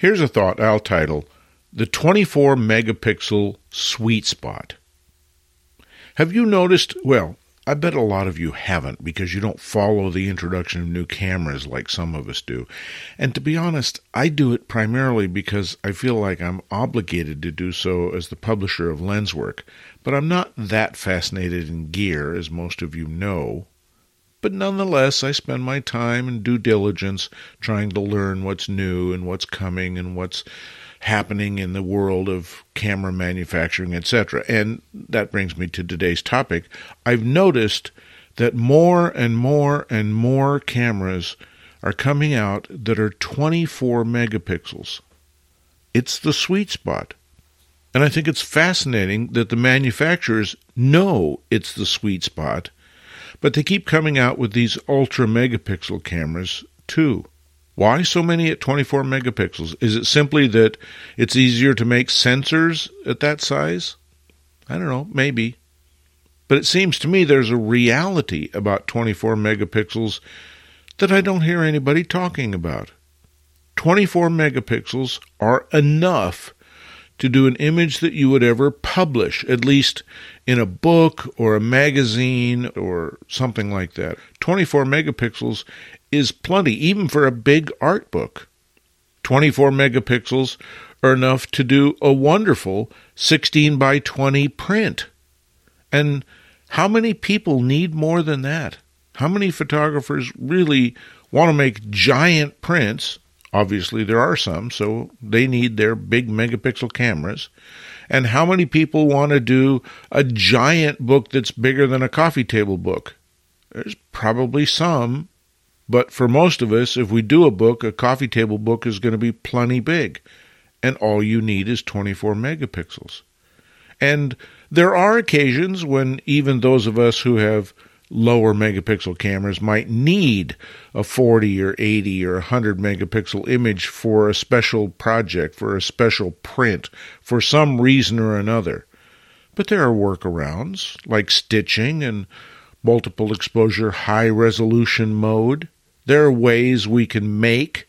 Here's a thought I'll title The 24 Megapixel Sweet Spot. Have you noticed? Well, I bet a lot of you haven't because you don't follow the introduction of new cameras like some of us do. And to be honest, I do it primarily because I feel like I'm obligated to do so as the publisher of Lenswork. But I'm not that fascinated in gear, as most of you know. But nonetheless, I spend my time and due diligence trying to learn what's new and what's coming and what's happening in the world of camera manufacturing, etc. And that brings me to today's topic. I've noticed that more and more and more cameras are coming out that are 24 megapixels. It's the sweet spot. And I think it's fascinating that the manufacturers know it's the sweet spot, but they keep coming out with these ultra megapixel cameras too. Why so many at 24 megapixels? Is it simply that it's easier to make sensors at that size? I don't know, maybe. But it seems to me there's a reality about 24 megapixels that I don't hear anybody talking about. 24 megapixels are enough to do an image that you would ever publish, at least in a book or a magazine or something like that. 24 megapixels is plenty, even for a big art book. 24 megapixels are enough to do a wonderful 16 by 20 print. And how many people need more than that? How many photographers really want to make giant prints? Obviously, there are some, so they need their big megapixel cameras. And how many people want to do a giant book that's bigger than a coffee table book? There's probably some, but for most of us, if we do a book, a coffee table book is going to be plenty big. And all you need is 24 megapixels. And there are occasions when even those of us who have lower megapixel cameras might need a 40 or 80 or 100 megapixel image for a special project, for a special print, for some reason or another. But there are workarounds like stitching and multiple exposure high resolution mode. There are ways we can make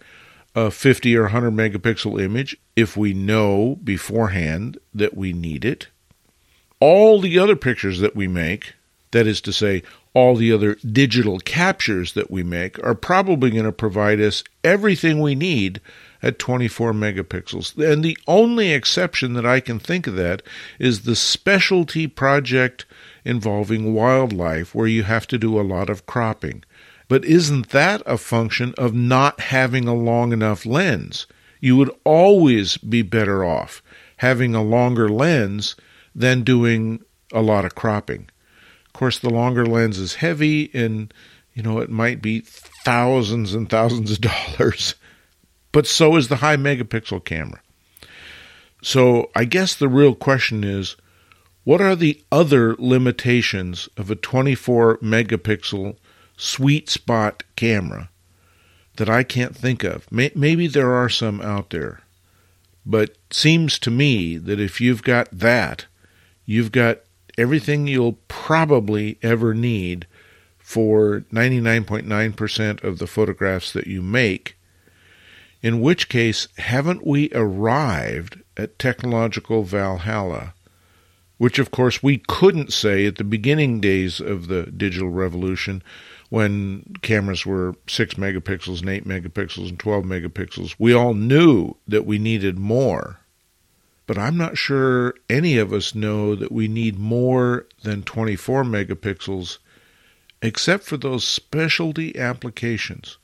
a 50 or 100 megapixel image if we know beforehand that we need it. All the other pictures that we make, that is to say, all the other digital captures that we make, are probably going to provide us everything we need at 24 megapixels. And the only exception that I can think of that is the specialty project involving wildlife where you have to do a lot of cropping. But isn't that a function of not having a long enough lens? You would always be better off having a longer lens than doing a lot of cropping. Of course, the longer lens is heavy and, you know, it might be thousands and thousands of dollars. But so is the high megapixel camera. So I guess the real question is what are the other limitations of a 24 megapixel sweet spot camera that I can't think of. Maybe there are some out there, but seems to me that if you've got that, you've got everything you'll probably ever need for 99.9% of the photographs that you make. In which case, haven't we arrived at technological Valhalla? Which, of course, we couldn't say at the beginning days of the digital revolution when cameras were 6 megapixels and 8 megapixels and 12 megapixels. We all knew that we needed more. But I'm not sure any of us know that we need more than 24 megapixels, except for those specialty applications.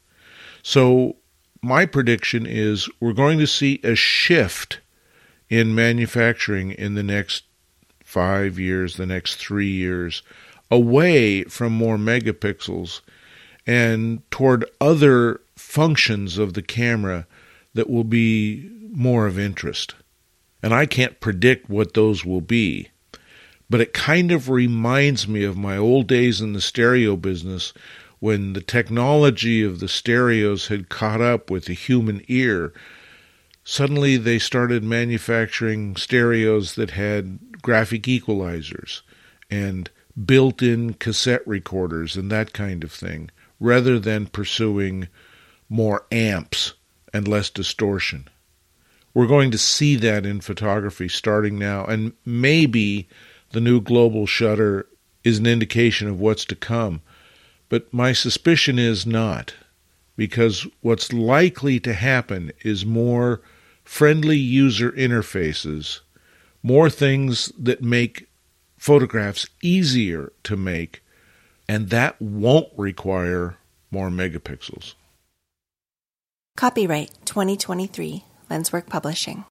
So, my prediction is we're going to see a shift in manufacturing in the next five years, the next three years, away from more megapixels and toward other functions of the camera that will be more of interest. And I can't predict what those will be, but it kind of reminds me of my old days in the stereo business when the technology of the stereos had caught up with the human ear. Suddenly they started manufacturing stereos that had graphic equalizers and built in cassette recorders and that kind of thing, rather than pursuing more amps and less distortion. We're going to see that in photography starting now, and maybe the new global shutter is an indication of what's to come. But my suspicion is not, because what's likely to happen is more friendly user interfaces, more things that make photographs easier to make, and that won't require more megapixels. Copyright 2023 Lenswork Publishing.